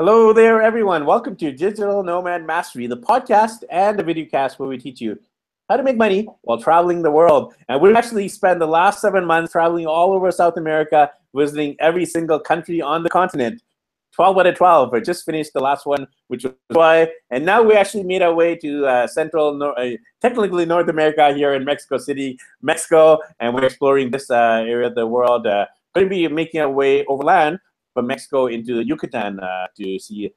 Hello there, everyone. Welcome to Digital Nomad Mastery, the podcast and the videocast where we teach you how to make money while traveling the world. And we've actually spent the last seven months traveling all over South America, visiting every single country on the continent. 12 out of 12. We just finished the last one, which was why. And now we actually made our way to uh, Central, uh, technically North America here in Mexico City, Mexico. And we're exploring this uh, area of the world. Uh, going to be making our way overland from Mexico into the Yucatan uh, to see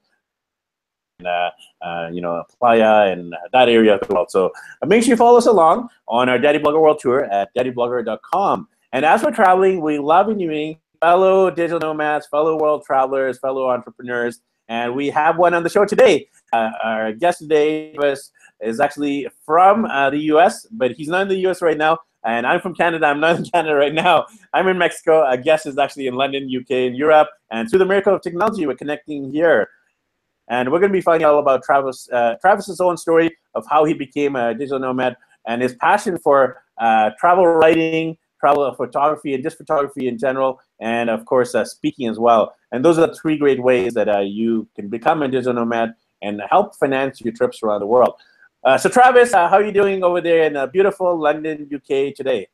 uh, uh, you know, Playa and that area of the world. So uh, make sure you follow us along on our Daddy Blogger World Tour at daddyblogger.com. And as we're traveling, we love interviewing fellow digital nomads, fellow world travelers, fellow entrepreneurs. And we have one on the show today. Uh, our guest today is actually from uh, the US, but he's not in the US right now. And I'm from Canada. I'm not in Canada right now. I'm in Mexico. A guest is actually in London, UK, and Europe. And through the miracle of technology, we're connecting here. And we're going to be finding out about Travis, uh, Travis's own story of how he became a digital nomad and his passion for uh, travel writing, travel photography, and just photography in general, and of course uh, speaking as well. And those are the three great ways that uh, you can become a digital nomad and help finance your trips around the world. Uh, so Travis, uh, how are you doing over there in beautiful London, UK today?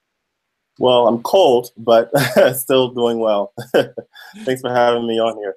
Well, I'm cold, but still doing well. Thanks for having me on here.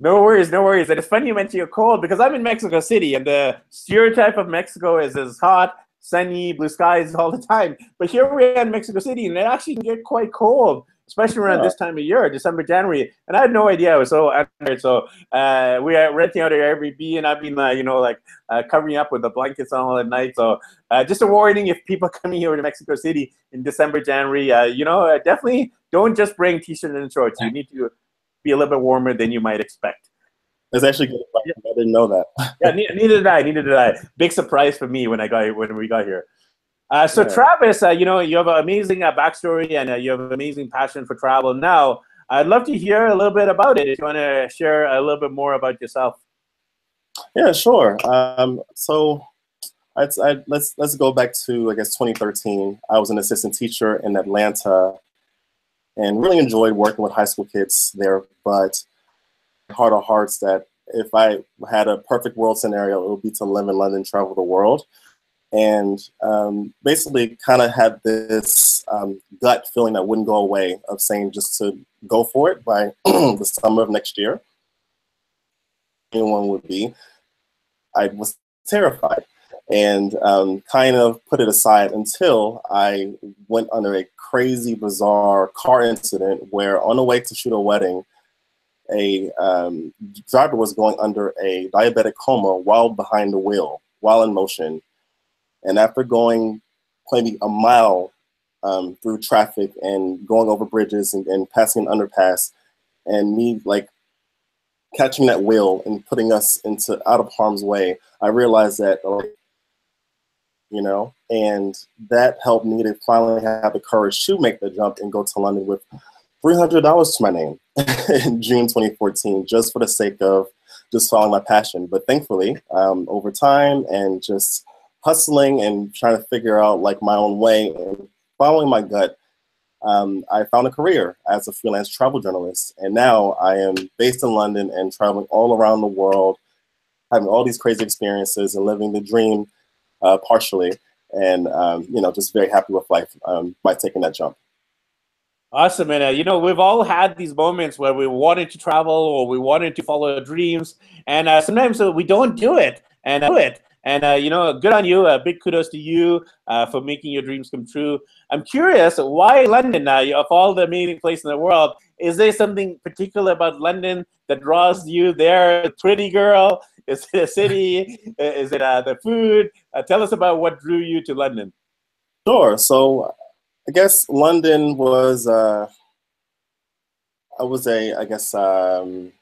No worries, no worries. And it's funny you mentioned you're cold because I'm in Mexico City, and the stereotype of Mexico is as hot, sunny, blue skies all the time. But here we are in Mexico City, and it actually can get quite cold especially around yeah. this time of year, December, January. And I had no idea I was so under. So uh, we are renting out our Airbnb, and I've been, uh, you know, like uh, covering up with the blankets on all at night. So uh, just a warning: if people coming here to Mexico City in December, January, uh, you know, uh, definitely don't just bring t-shirts and shorts. You need to be a little bit warmer than you might expect. It's actually good. I didn't know that. yeah, neither did I. Neither did I. Big surprise for me when I got when we got here. Uh, so yeah. Travis, uh, you know, you have an amazing uh, backstory and uh, you have an amazing passion for travel. Now, I'd love to hear a little bit about it. If you want to share a little bit more about yourself. Yeah, sure. Um, so I'd, I'd, let's let's go back to I guess 2013. I was an assistant teacher in Atlanta, and really enjoyed working with high school kids there. But heart of hearts, that if I had a perfect world scenario, it would be to live in London, travel the world and um, basically kind of had this um, gut feeling that wouldn't go away of saying just to go for it by the summer of next year. Anyone would be. I was terrified and um, kind of put it aside until I went under a crazy, bizarre car incident where on the way to shoot a wedding, a um, driver was going under a diabetic coma while behind the wheel, while in motion and after going maybe a mile um, through traffic and going over bridges and, and passing an underpass, and me like catching that wheel and putting us into out of harm's way, I realized that, you know, and that helped me to finally have the courage to make the jump and go to London with $300 to my name in June 2014, just for the sake of just following my passion. But thankfully, um, over time and just hustling and trying to figure out like my own way and following my gut, um, I found a career as a freelance travel journalist. And now I am based in London and traveling all around the world, having all these crazy experiences and living the dream uh, partially. And, um, you know, just very happy with life um, by taking that jump. Awesome, and you know we've all had these moments where we wanted to travel or we wanted to follow our dreams, and uh, sometimes we don't do it, and do it. And uh, you know, good on you. Uh, big kudos to you uh, for making your dreams come true. I'm curious, why London? Uh, of all the amazing places in the world, is there something particular about London that draws you there? Pretty girl? Is it a city? is it uh, the food? Uh, tell us about what drew you to London. Sure. So, I guess London was. Uh, I was a, I guess. Um,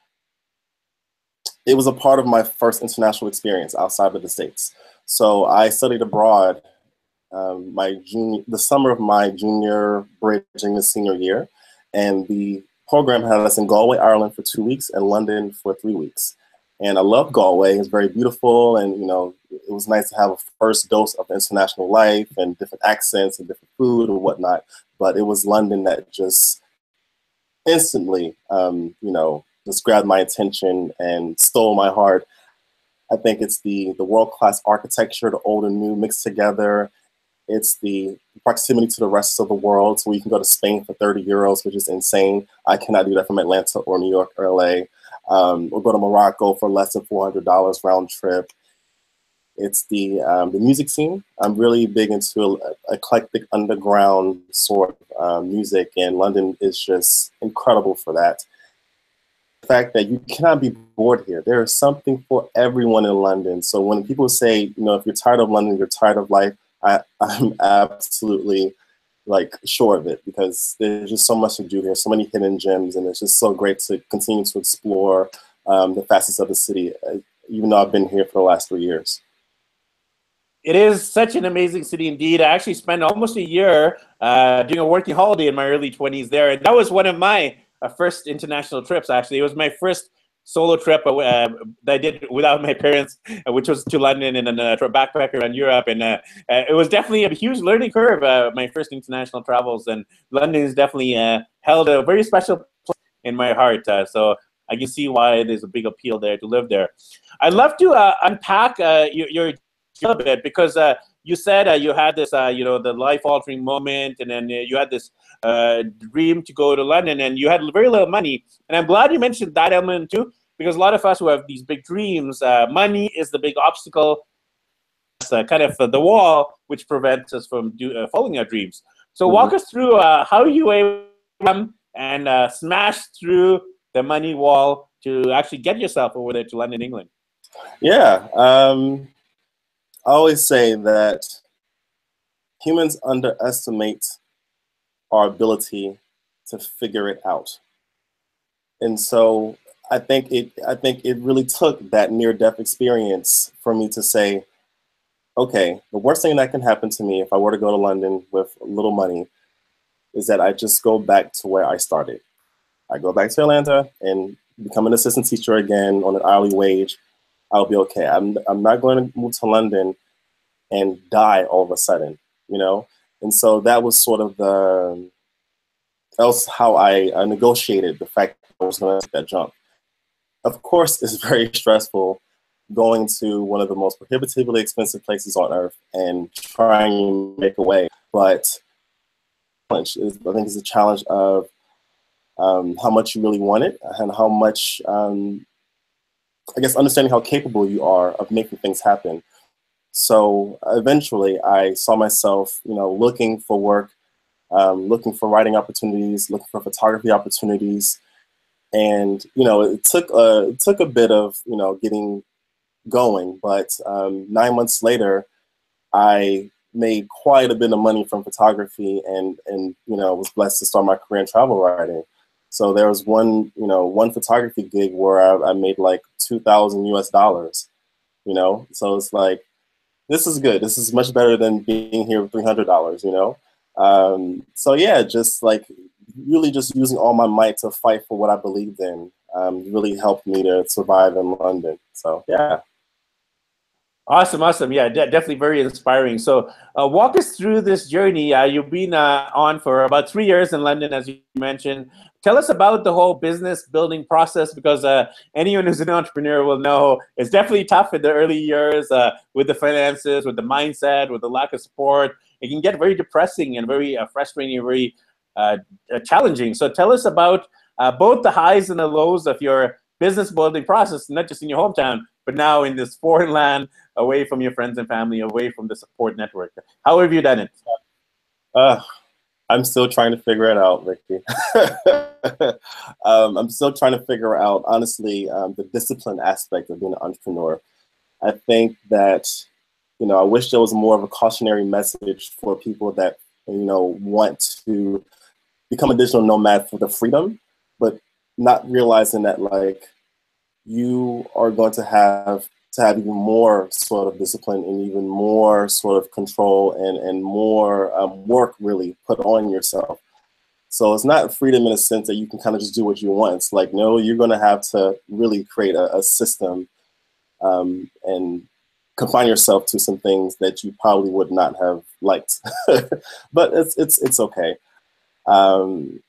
it was a part of my first international experience outside of the States. So I studied abroad um, my junior, the summer of my junior bridging the senior year. And the program had us in Galway, Ireland for two weeks and London for three weeks. And I loved Galway. It's very beautiful. And, you know, it was nice to have a first dose of international life and different accents and different food and whatnot. But it was London that just instantly, um, you know, just grabbed my attention and stole my heart. I think it's the the world class architecture, the old and new mixed together. It's the proximity to the rest of the world, so we can go to Spain for 30 euros, which is insane. I cannot do that from Atlanta or New York or LA. Um, or go to Morocco for less than $400 round trip. It's the um, the music scene. I'm really big into eclectic underground sort of um, music, and London is just incredible for that. Fact that you cannot be bored here. There is something for everyone in London. So when people say, you know, if you're tired of London, you're tired of life, I, I'm absolutely like sure of it because there's just so much to do here, so many hidden gems, and it's just so great to continue to explore um, the facets of the city, uh, even though I've been here for the last three years. It is such an amazing city indeed. I actually spent almost a year uh, doing a working holiday in my early 20s there. And that was one of my uh, first international trips, actually. It was my first solo trip uh, that I did without my parents, uh, which was to London and then a backpacker around Europe. And uh, uh, it was definitely a huge learning curve, my first international travels. And London is definitely held a very special place in my heart. so I can see why there's a big appeal there to live there. I'd love to unpack your, your a bit because uh, you said uh, you had this, uh, you know, the life-altering moment, and then uh, you had this uh, dream to go to London, and you had very little money. And I'm glad you mentioned that element too, because a lot of us who have these big dreams, uh, money is the big obstacle, it's, kind of the wall which prevents us from do, following our dreams. So mm-hmm. walk us through how you able and smash through the money wall to actually get yourself over there to London, England. Yeah. Um I always say that humans underestimate our ability to figure it out. And so I think it I think it really took that near death experience for me to say, okay, the worst thing that can happen to me if I were to go to London with little money is that I just go back to where I started. I go back to Atlanta and become an assistant teacher again on an hourly wage I'll be okay. I'm I'm not going to move to London and die all of a sudden, you know. And so that was sort of the else how I negotiated the fact that I was going to take that jump. Of course, it's very stressful going to one of the most prohibitively expensive places on earth and trying to make a way. But I think it's a challenge of um, how much you really want it and how much um, I guess understanding how capable you are of making things happen. So eventually, I saw myself, you know, looking for work, um, looking for writing opportunities, looking for photography opportunities, and you know, it took a it took a bit of you know getting going. But um, nine months later, I made quite a bit of money from photography, and and you know, was blessed to start my career in travel writing. So there was one, you know, one photography gig where I, I made like two thousand US dollars. You know, so it's like this is good. This is much better than being here with three hundred dollars. You know, um, so yeah, just like really just using all my might to fight for what I believed in um, really helped me to survive in London. So yeah. Awesome, awesome. Yeah, de- definitely very inspiring. So, uh, walk us through this journey. Uh, you've been uh, on for about three years in London, as you mentioned. Tell us about the whole business building process because uh, anyone who's an entrepreneur will know it's definitely tough in the early years uh, with the finances, with the mindset, with the lack of support. It can get very depressing and very uh, frustrating, very challenging. So, tell us about both the highs and the lows of your business building process, not just in your hometown, but now in this foreign land, away from your friends and family, away from the support network. How have you done it? Uh, I'm still trying to figure it out, Ricky. um, I'm still trying to figure out, honestly, um, the discipline aspect of being an entrepreneur. I think that, you know, I wish there was more of a cautionary message for people that, you know, want to become a digital nomad for the freedom, but not realizing that, like, you are going to have to have even more sort of discipline and even more sort of control and, and more um, work really put on yourself. So it's not freedom in a sense that you can kind of just do what you want. It's like, no, you're going to have to really create a, a system um, and confine yourself to some things that you probably would not have liked. but it's, it's, it's okay. Um,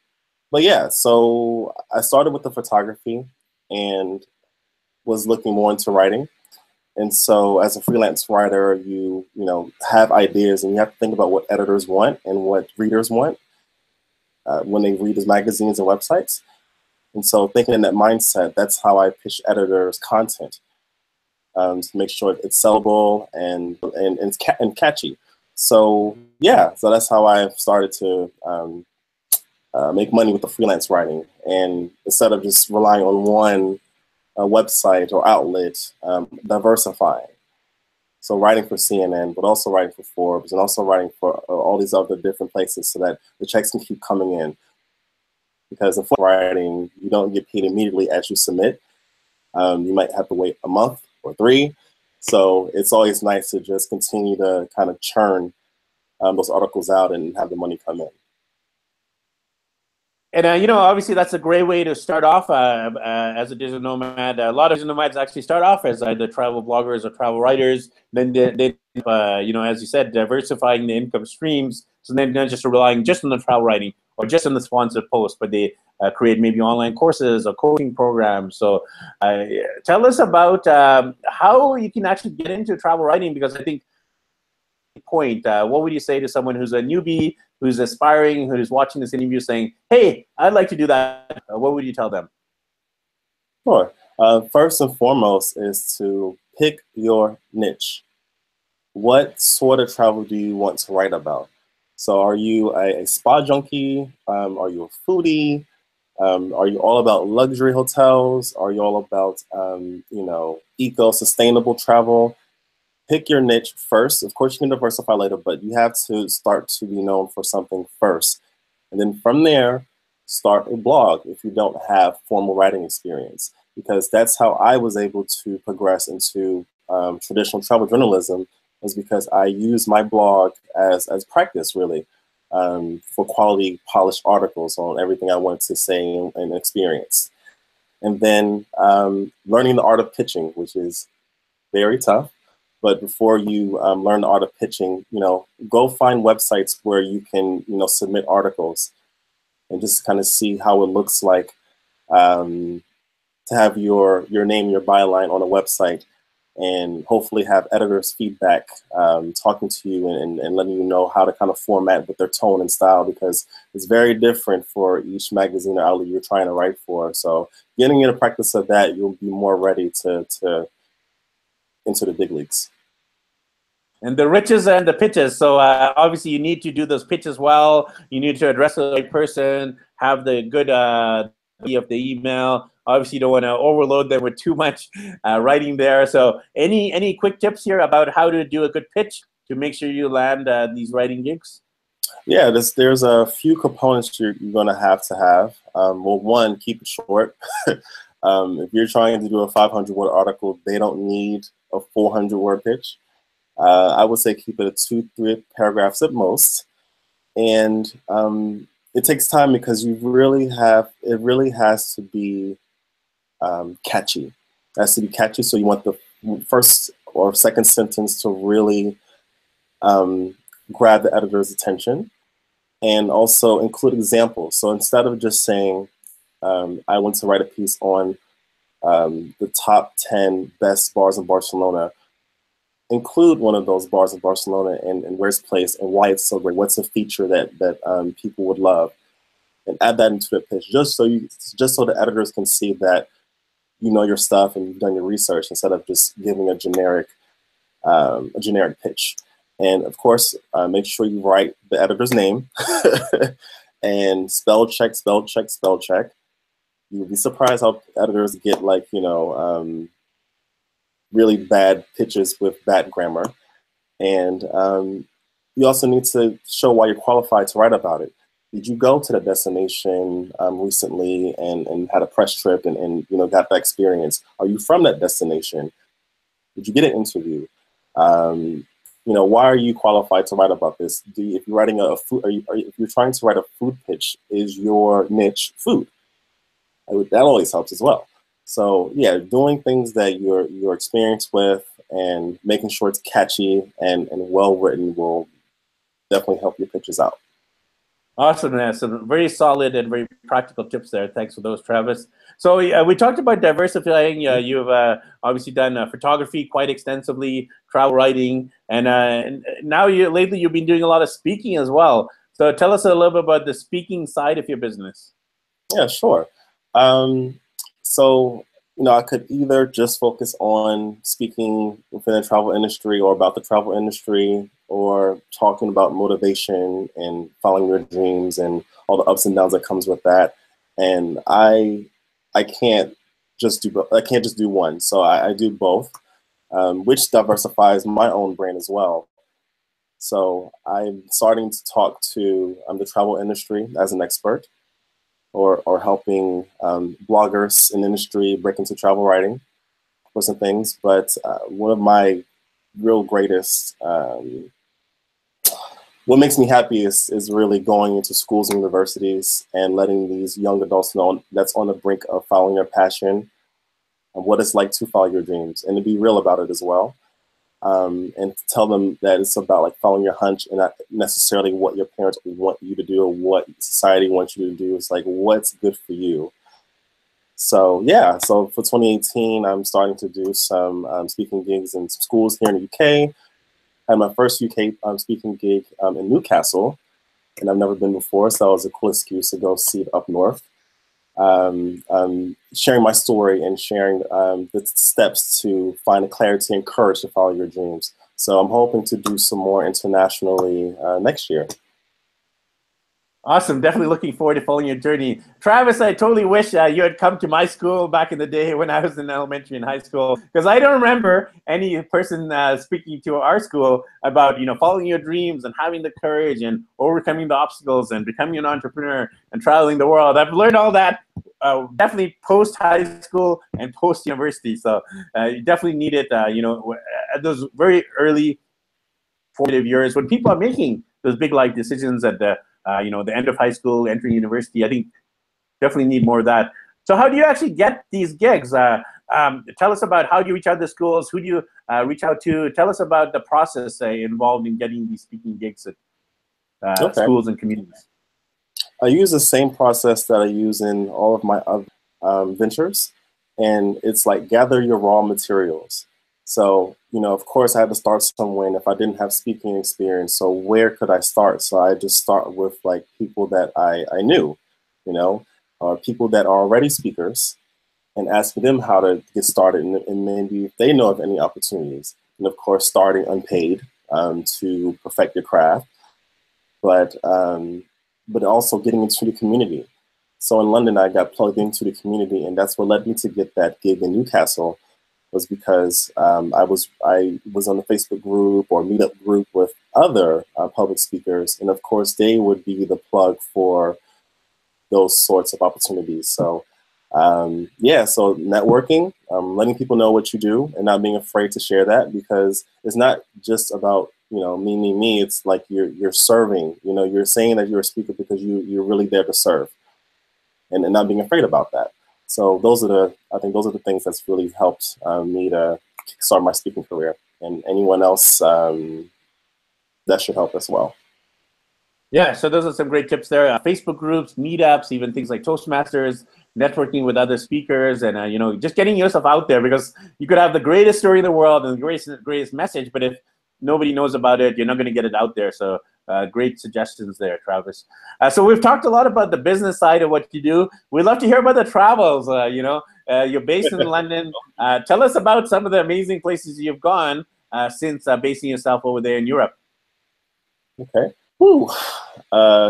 but yeah, so I started with the photography and was looking more into writing. And so as a freelance writer, you, you know, have ideas and you have to think about what editors want and what readers want uh, when they read his magazines and websites. And so thinking in that mindset, that's how I pitch editors content um, to make sure it's sellable and, and, and, ca and catchy. So yeah, so that's how I started to um, uh, make money with the freelance writing. And instead of just relying on one uh, website or outlet, um, diversifying. So writing for CNN, but also writing for Forbes, and also writing for uh, all these other different places, so that the checks can keep coming in. Because in writing, you don't get paid immediately as you submit. Um, you might have to wait a month or three. So it's always nice to just continue to kind of churn um, those articles out and have the money come in. And uh, you know, obviously, that's a great way to start off uh, uh, as a digital nomad. A lot of digital nomads actually start off as either travel bloggers or travel writers. Then they, they uh, you know, as you said, diversifying the income streams. So then not just relying just on the travel writing or just on the sponsored post, but they uh, create maybe online courses or coaching programs. So uh, tell us about um, how you can actually get into travel writing because I think point, uh, what would you say to someone who's a newbie, who's aspiring, who's watching this interview saying, hey, I'd like to do that? Uh, what would you tell them? Sure. Uh, first and foremost is to pick your niche. What sort of travel do you want to write about? So are you a, a spa junkie? Um, are you a foodie? Um, are you all about luxury hotels? Are you all about, um, you know, eco-sustainable travel? Pick your niche first. Of course, you can diversify later, but you have to start to be known for something first. And then from there, start a blog if you don't have formal writing experience, because that's how I was able to progress into um, traditional travel journalism was because I used my blog as, as practice, really, um, for quality, polished articles on everything I wanted to say and, and experience. And then um, learning the art of pitching, which is very tough. But before you um, learn the art of pitching, you know, go find websites where you can, you know, submit articles and just kind of see how it looks like um, to have your your name, your byline on a website, and hopefully have editors' feedback, um, talking to you and, and letting you know how to kind of format with their tone and style because it's very different for each magazine or outlet you're trying to write for. So getting into practice of that, you'll be more ready to to into the big leagues. And the riches and the pitches. So uh, obviously, you need to do those pitches well. You need to address the right person, have the good uh, of the email. Obviously, you don't want to overload them with too much uh, writing there. So, any any quick tips here about how to do a good pitch to make sure you land uh, these writing gigs? Yeah, there's there's a few components you're, you're going to have to have. Um, well, one, keep it short. um, if you're trying to do a 500 word article, they don't need a 400 word pitch. Uh, I would say keep it at two, three paragraphs at most. And um, it takes time because you really have, it really has to be um, catchy. It has to be catchy. So you want the first or second sentence to really um, grab the editor's attention and also include examples. So instead of just saying, um, I want to write a piece on um, the top 10 best bars in Barcelona, include one of those bars in Barcelona and, and where it's placed and why it's so great. What's a feature that that um, people would love, and add that into the pitch just so you just so the editors can see that you know your stuff and you've done your research instead of just giving a generic um, a generic pitch. And of course, uh, make sure you write the editor's name and spell check, spell check, spell check. You'll be surprised how editors get like you know um, really bad pitches with bad grammar. And um, you also need to show why you're qualified to write about it. Did you go to the destination um, recently and, and had a press trip and, and you know got that experience? Are you from that destination? Did you get an interview? Um, you know, why are you qualified to write about this? Do you, if you're writing a food, are you, are you, if you're trying to write a food pitch, is your niche food? That always helps as well. So yeah, doing things that you're you're experienced with and making sure it's catchy and, and well written will definitely help your pitches out. Awesome, man. Some very solid and very practical tips there. Thanks for those, Travis. So uh, we talked about diversifying. Uh, you've uh, obviously done uh, photography quite extensively, travel writing, and, uh, and now you lately you've been doing a lot of speaking as well. So tell us a little bit about the speaking side of your business. Yeah, sure. Um, so you know, I could either just focus on speaking within the travel industry or about the travel industry or talking about motivation and following your dreams and all the ups and downs that comes with that. And I I can't just do I can't just do one. So I, I do both, um, which diversifies my own brand as well. So I'm starting to talk to um, the travel industry as an expert or, or helping um, bloggers in industry break into travel writing for some things. But uh, one of my real greatest, um, what makes me happy is, is really going into schools and universities and letting these young adults know that's on the brink of following their passion and what it's like to follow your dreams and to be real about it as well um, and tell them that it's about like following your hunch and not necessarily what your parents want you to do or what society wants you to do. It's like what's good for you. So yeah, so for 2018, I'm starting to do some um, speaking gigs in some schools here in the UK. I had my first UK um, speaking gig um, in Newcastle, and I've never been before, so that was a cool excuse to go see it up north um, um, sharing my story and sharing um, the steps to find clarity and courage to follow your dreams. So I'm hoping to do some more internationally uh, next year. Awesome. Definitely looking forward to following your journey. Travis, I totally wish uh, you had come to my school back in the day when I was in elementary and high school, because I don't remember any person uh, speaking to our school about, you know, following your dreams and having the courage and overcoming the obstacles and becoming an entrepreneur and traveling the world. I've learned all that uh, definitely post high school and post university. So uh, you definitely need it, uh, you know, at those very early formative years when people are making those big life decisions at the uh, you know, the end of high school, entering university. I think definitely need more of that. So how do you actually get these gigs? Uh, um, tell us about how do you reach out to schools? Who do you uh, reach out to? Tell us about the process uh, involved in getting these speaking gigs at uh, okay. schools and communities. I use the same process that I use in all of my other um, ventures, and it's like gather your raw materials. So, you know, of course, I had to start somewhere. And if I didn't have speaking experience, so where could I start? So I just start with like people that I, I knew, you know, or people that are already speakers and ask them how to get started and, and maybe if they know of any opportunities. And of course, starting unpaid um, to perfect your craft, but um, but also getting into the community. So in London, I got plugged into the community, and that's what led me to get that gig in Newcastle was because um, I was I was on the Facebook group or meetup group with other uh, public speakers, and of course they would be the plug for those sorts of opportunities. So um, yeah, so networking, um, letting people know what you do, and not being afraid to share that because it's not just about you know me me me. It's like you're you're serving. You know, you're saying that you're a speaker because you you're really there to serve, and, and not being afraid about that. So those are the, I think those are the things that's really helped um, me to start my speaking career. And anyone else, um, that should help as well. Yeah, so those are some great tips there. Uh, Facebook groups, meetups, even things like Toastmasters, networking with other speakers, and uh, you know, just getting yourself out there because you could have the greatest story in the world and the greatest greatest message, but if nobody knows about it, you're not going to get it out there. So uh, great suggestions there, Travis. Uh, so we've talked a lot about the business side of what you do. We'd love to hear about the travels. Uh, you know, uh, you're based in London. Uh, tell us about some of the amazing places you've gone uh, since basing yourself over there in Europe. Okay. Woo.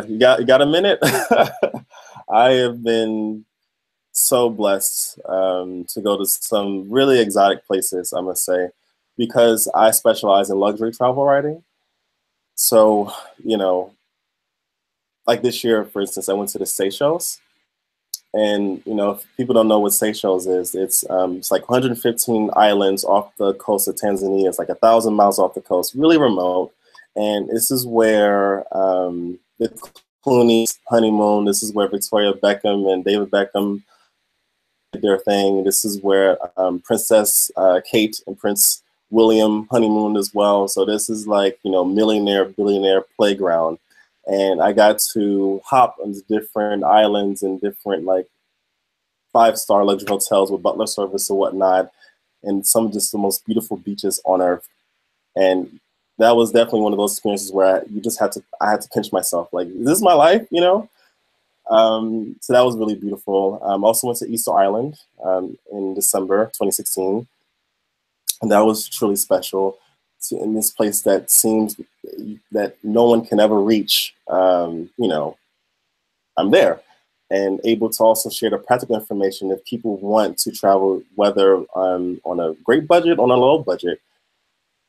you got you got a minute? I have been so blessed um, to go to some really exotic places. I must say, because I specialize in luxury travel writing. So, you know, like this year, for instance, I went to the Seychelles. And, you know, if people don't know what Seychelles is, it's, um, it's like 115 islands off the coast of Tanzania. It's like a thousand miles off the coast, really remote. And this is where um, the Clooney's honeymoon, this is where Victoria Beckham and David Beckham did their thing. This is where um, Princess uh, Kate and Prince William honeymoon as well. So this is like, you know, millionaire, billionaire playground. And I got to hop on different islands and different like five star luxury hotels with butler service and whatnot, and some of just the most beautiful beaches on earth. And that was definitely one of those experiences where I, you just had to I had to pinch myself like this is my life you know um, so that was really beautiful um, also went to Easter Island um, in December 2016 and that was truly special to, in this place that seems that no one can ever reach um, you know I'm there and able to also share the practical information if people want to travel whether um, on a great budget on a low budget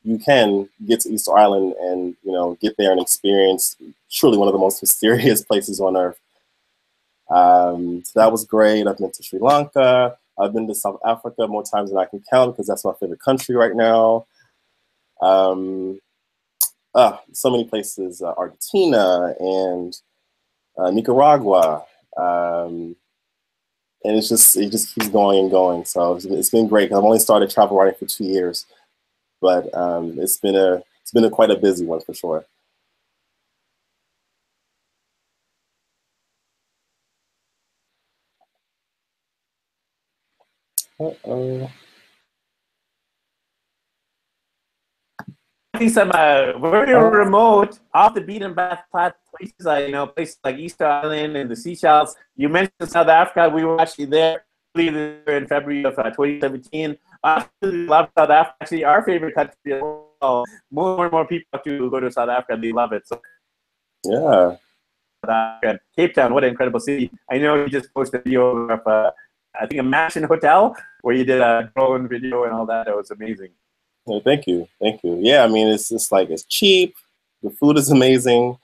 you can get to Easter Island and you know get there and experience truly one of the most mysterious places on earth. Um, so that was great. I've been to Sri Lanka. I've been to South Africa more times than I can count because that's my favorite country right now. Um, uh, so many places, uh, Argentina and uh, Nicaragua. Um, and it's just, it just keeps going and going. So it's, it's been great. I've only started travel writing for two years but um, it's been a it's been a quite a busy one for sure. Uh-oh. some uh, very oh. remote, off the beaten path places, uh, you know, places like Easter Island and the Seychelles. You mentioned South Africa. We were actually there in February of uh, 2017 absolutely love South Africa. Actually, our favorite country as well. More and more people to go to South Africa. They love it. So yeah. Cape Town, what an incredible city! I know you just posted a video of, uh, I think, a mansion hotel where you did a drone video and all that. That was amazing. Well, thank you, thank you. Yeah, I mean, it's just like it's cheap. The food is amazing.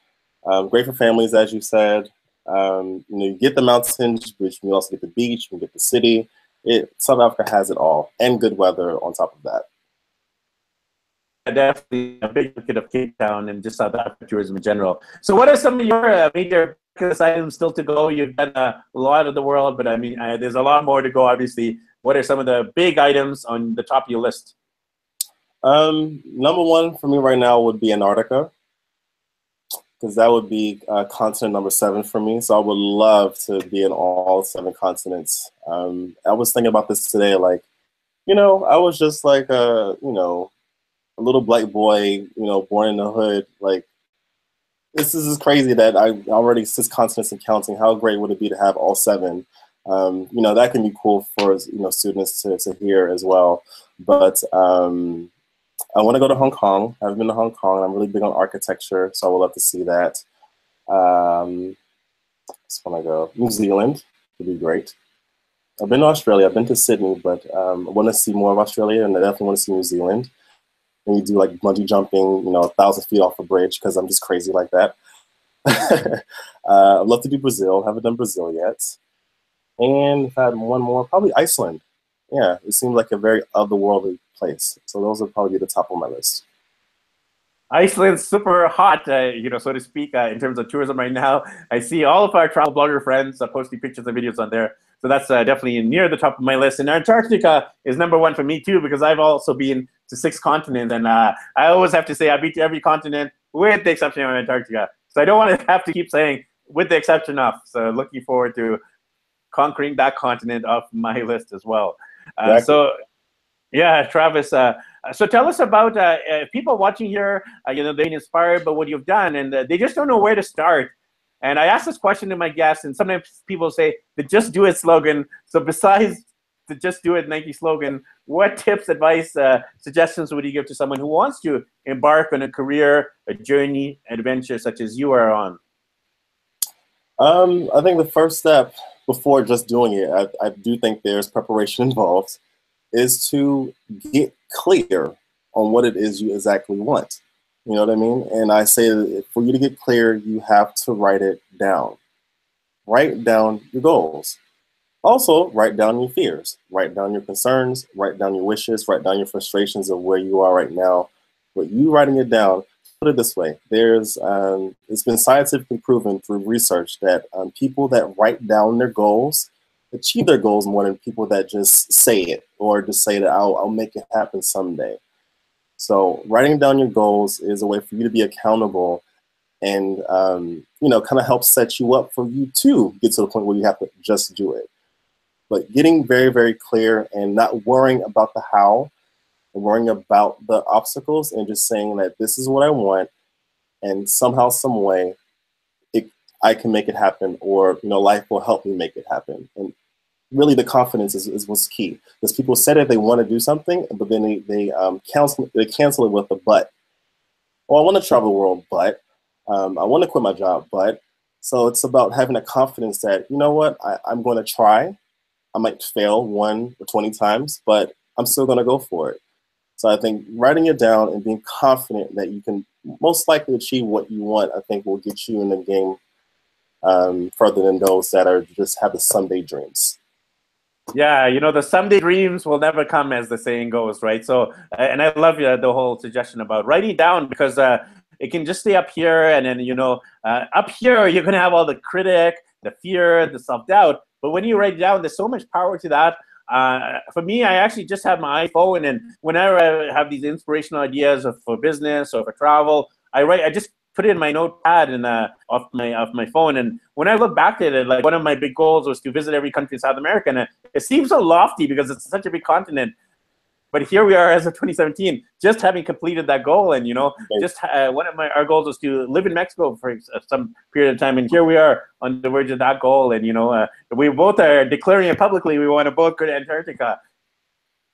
Um, great for families, as you said. Um, you know, you get the mountains, but you also get the beach, you get the city it South Africa has it all and good weather on top of that. Definitely a big market of Cape Town and just South Africa tourism in general. So, what are some of your uh, major items still to go? You've done a lot of the world, but I mean, uh, there's a lot more to go. Obviously, what are some of the big items on the top of your list? Um, number one for me right now would be Antarctica because that would be uh, continent number seven for me. So I would love to be in all seven continents. Um, I was thinking about this today, like, you know, I was just like a, you know, a little black boy, you know, born in the hood. Like, this is crazy that I already six continents and counting. How great would it be to have all seven? Um, you know, that can be cool for you know students to to hear as well. But um, I want to go to Hong Kong. I've been to Hong Kong. I'm really big on architecture, so I would love to see that. Um, just want to go. New Zealand would be great. I've been to Australia. I've been to Sydney, but um, I want to see more of Australia, and I definitely want to see New Zealand. And you do like bungee jumping, you know, a thousand feet off a bridge because I'm just crazy like that. uh, I'd love to do Brazil. Haven't done Brazil yet. And if I had one more, probably Iceland. Yeah, it seems like a very otherworldly place. So those would probably be the top of my list. Iceland's super hot, uh, you know, so to speak, uh, in terms of tourism right now. I see all of our travel blogger friends uh, posting pictures and videos on there. So that's uh, definitely near the top of my list. And Antarctica is number one for me too, because I've also been to six continents. And uh, I always have to say I've been to every continent with the exception of Antarctica. So I don't want to have to keep saying with the exception of. So looking forward to conquering that continent off my list as well. Uh, exactly. So yeah, Travis. Uh, so tell us about uh, uh, people watching here. Uh, you know, they're inspired by what you've done, and uh, they just don't know where to start. And I ask this question to my guests, and sometimes people say the "Just Do It" slogan. So besides the "Just Do It" Nike slogan, what tips, advice, uh, suggestions would you give to someone who wants to embark on a career, a journey, adventure such as you are on? Um, I think the first step before just doing it, I, I do think there's preparation involved is to get clear on what it is you exactly want. You know what I mean? And I say for you to get clear, you have to write it down. Write down your goals. Also, write down your fears, write down your concerns, write down your wishes, write down your frustrations of where you are right now. But you writing it down, put it this way: there's um, it's been scientifically proven through research that um, people that write down their goals achieve their goals more than people that just say it or just say that I'll, I'll make it happen someday. So writing down your goals is a way for you to be accountable and um, you know kind of help set you up for you to get to the point where you have to just do it. But getting very, very clear and not worrying about the how and worrying about the obstacles and just saying that this is what I want and somehow, some way, it, I can make it happen or, you know, life will help me make it happen. And really the confidence is, is what's key because people said that they want to do something, but then they, they, um, cancel, they cancel it with a but. Well, I want to travel the world, but um, I want to quit my job, but so it's about having a confidence that, you know what, I, I'm going to try. I might fail one or 20 times, but I'm still going to go for it. So I think writing it down and being confident that you can most likely achieve what you want, I think will get you in the game um, further than those that are just have the someday dreams. Yeah, you know, the someday dreams will never come, as the saying goes, right? So, and I love uh, the whole suggestion about writing down because uh, it can just stay up here, and then you know, uh, up here you're gonna have all the critic, the fear, the self doubt. But when you write it down, there's so much power to that. Uh, for me, I actually just have my iPhone, and whenever I have these inspirational ideas of, for business or for travel, I write. I just put it in my notepad and uh, off my off my phone. And when I look back at it, like one of my big goals was to visit every country in South America, and it, it seems so lofty because it's such a big continent. But here we are as of 2017, just having completed that goal, and you know, just uh, one of my our goals was to live in Mexico for some period of time, and here we are on the verge of that goal. And you know, uh, we both are declaring it publicly. We want to both go to Antarctica,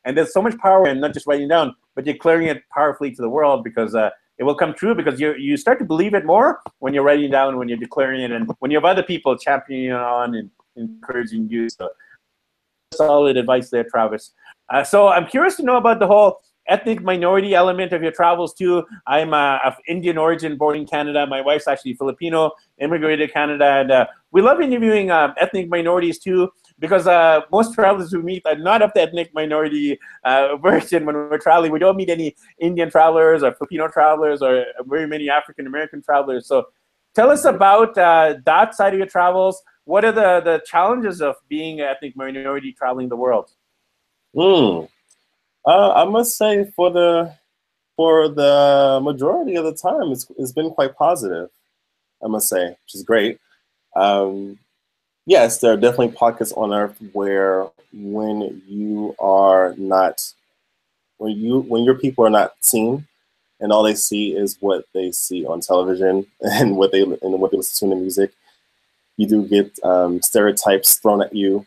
and there's so much power in not just writing down, but declaring it powerfully to the world because uh, it will come true because you you start to believe it more when you're writing down, when you're declaring it, and when you have other people championing on and encouraging you. So solid advice there, Travis. Uh, so I'm curious to know about the whole ethnic minority element of your travels too. I'm uh, of Indian origin, born in Canada. My wife's actually Filipino, immigrated to Canada, and uh, we love interviewing um, ethnic minorities too because uh, most travelers we meet are not of the ethnic minority uh, version when we're traveling. We don't meet any Indian travelers or Filipino travelers or very many African American travelers. So tell us about uh, that side of your travels. What are the, the challenges of being an ethnic minority traveling the world? Hmm. Uh, I must say, for the for the majority of the time, it's it's been quite positive. I must say, which is great. Um, yes, there are definitely pockets on Earth where when you are not, when you when your people are not seen, and all they see is what they see on television and what they and what they listen to in the music, you do get um, stereotypes thrown at you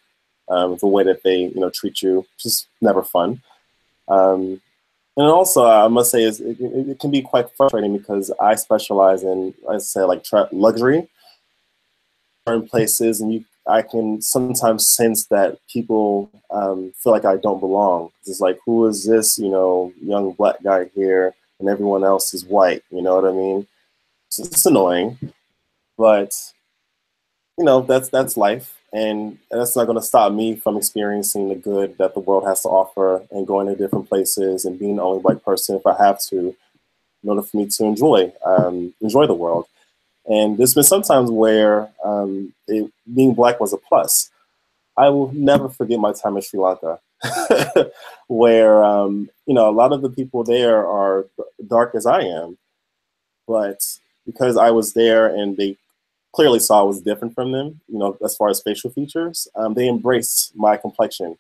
um, the way that they you know treat you, is never fun. Um, and also, I must say, is it, it, can be quite frustrating because I specialize in, I say, like luxury, certain places, and you, I can sometimes sense that people um, feel like I don't belong. It's like, who is this, you know, young black guy here, and everyone else is white. You know what I mean? It's, it's annoying, but you know, that's that's life and that's not going to stop me from experiencing the good that the world has to offer and going to different places and being the only white person if I have to, in order for me to enjoy um, enjoy the world. And there's been sometimes where um, it, being black was a plus. I will never forget my time in Sri Lanka, where um, you know a lot of the people there are dark as I am, but because I was there and they clearly saw was different from them, you know, as far as facial features, um, they embraced my complexion.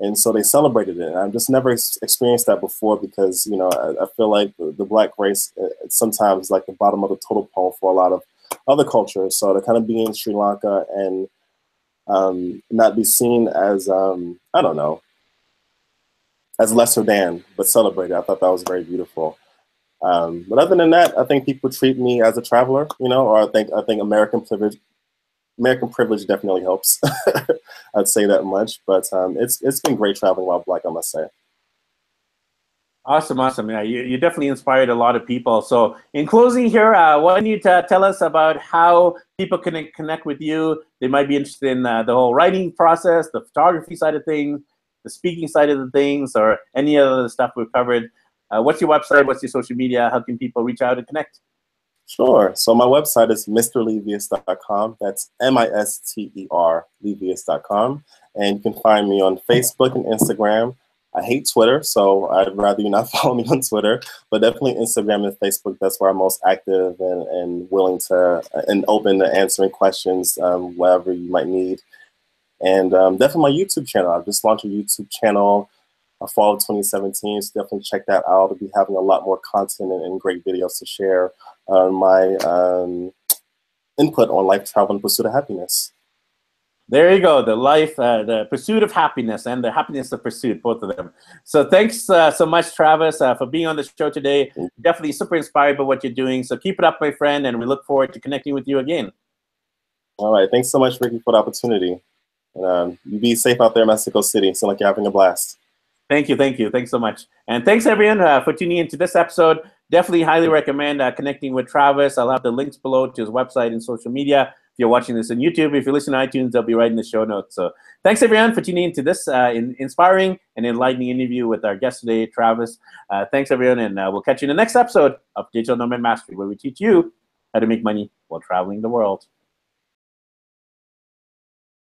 And so they celebrated it. I've just never ex- experienced that before because, you know, I, I feel like the, the, black race uh, sometimes like the bottom of the total pole for a lot of other cultures. So to kind of be in Sri Lanka and um, not be seen as, um, I don't know, as lesser than, but celebrated, I thought that was very beautiful. Um, but other than that, I think people treat me as a traveler, you know, or I think I think American privilege, American privilege definitely helps. I'd say that much, but um, it's it's been great traveling while black, I must say. Awesome, awesome. Yeah, you, you definitely inspired a lot of people. So, in closing here, uh, why don't you tell us about how people can connect with you? They might be interested in uh, the whole writing process, the photography side of things, the speaking side of the things, or any other stuff we've covered. Uh, what's your website? What's your social media? How can people reach out and connect? Sure. So my website is mrlevius.com. That's M-I-S-T-E-R, levius.com. And you can find me on Facebook and Instagram. I hate Twitter, so I'd rather you not follow me on Twitter, but definitely Instagram and Facebook. That's where I'm most active and, and willing to and open to answering questions, um, whatever you might need. And um, definitely my YouTube channel. I've just launched a YouTube channel fall of 2017. So definitely check that out. I'll be having a lot more content and, and great videos to share on my um, input on life, travel, and pursuit of happiness. There you go. The life, uh, the pursuit of happiness, and the happiness of pursuit, both of them. So thanks uh, so much, Travis, uh, for being on the show today. Definitely super inspired by what you're doing. So keep it up, my friend, and we look forward to connecting with you again. All right. Thanks so much, Ricky, for the opportunity. And um, you be safe out there in Mexico City. Sound like you're having a blast. Thank you, thank you, thanks so much, and thanks everyone uh, for tuning into this episode. Definitely, highly recommend uh, connecting with Travis. I'll have the links below to his website and social media If you're watching this on YouTube. If you listen to iTunes, they'll be right in the show notes. So thanks everyone for tuning into this uh, in, inspiring and enlightening interview with our guest today, Travis. Uh, thanks everyone, and uh, we'll catch you in the next episode of Digital Nomad Mastery, where we teach you how to make money while traveling the world.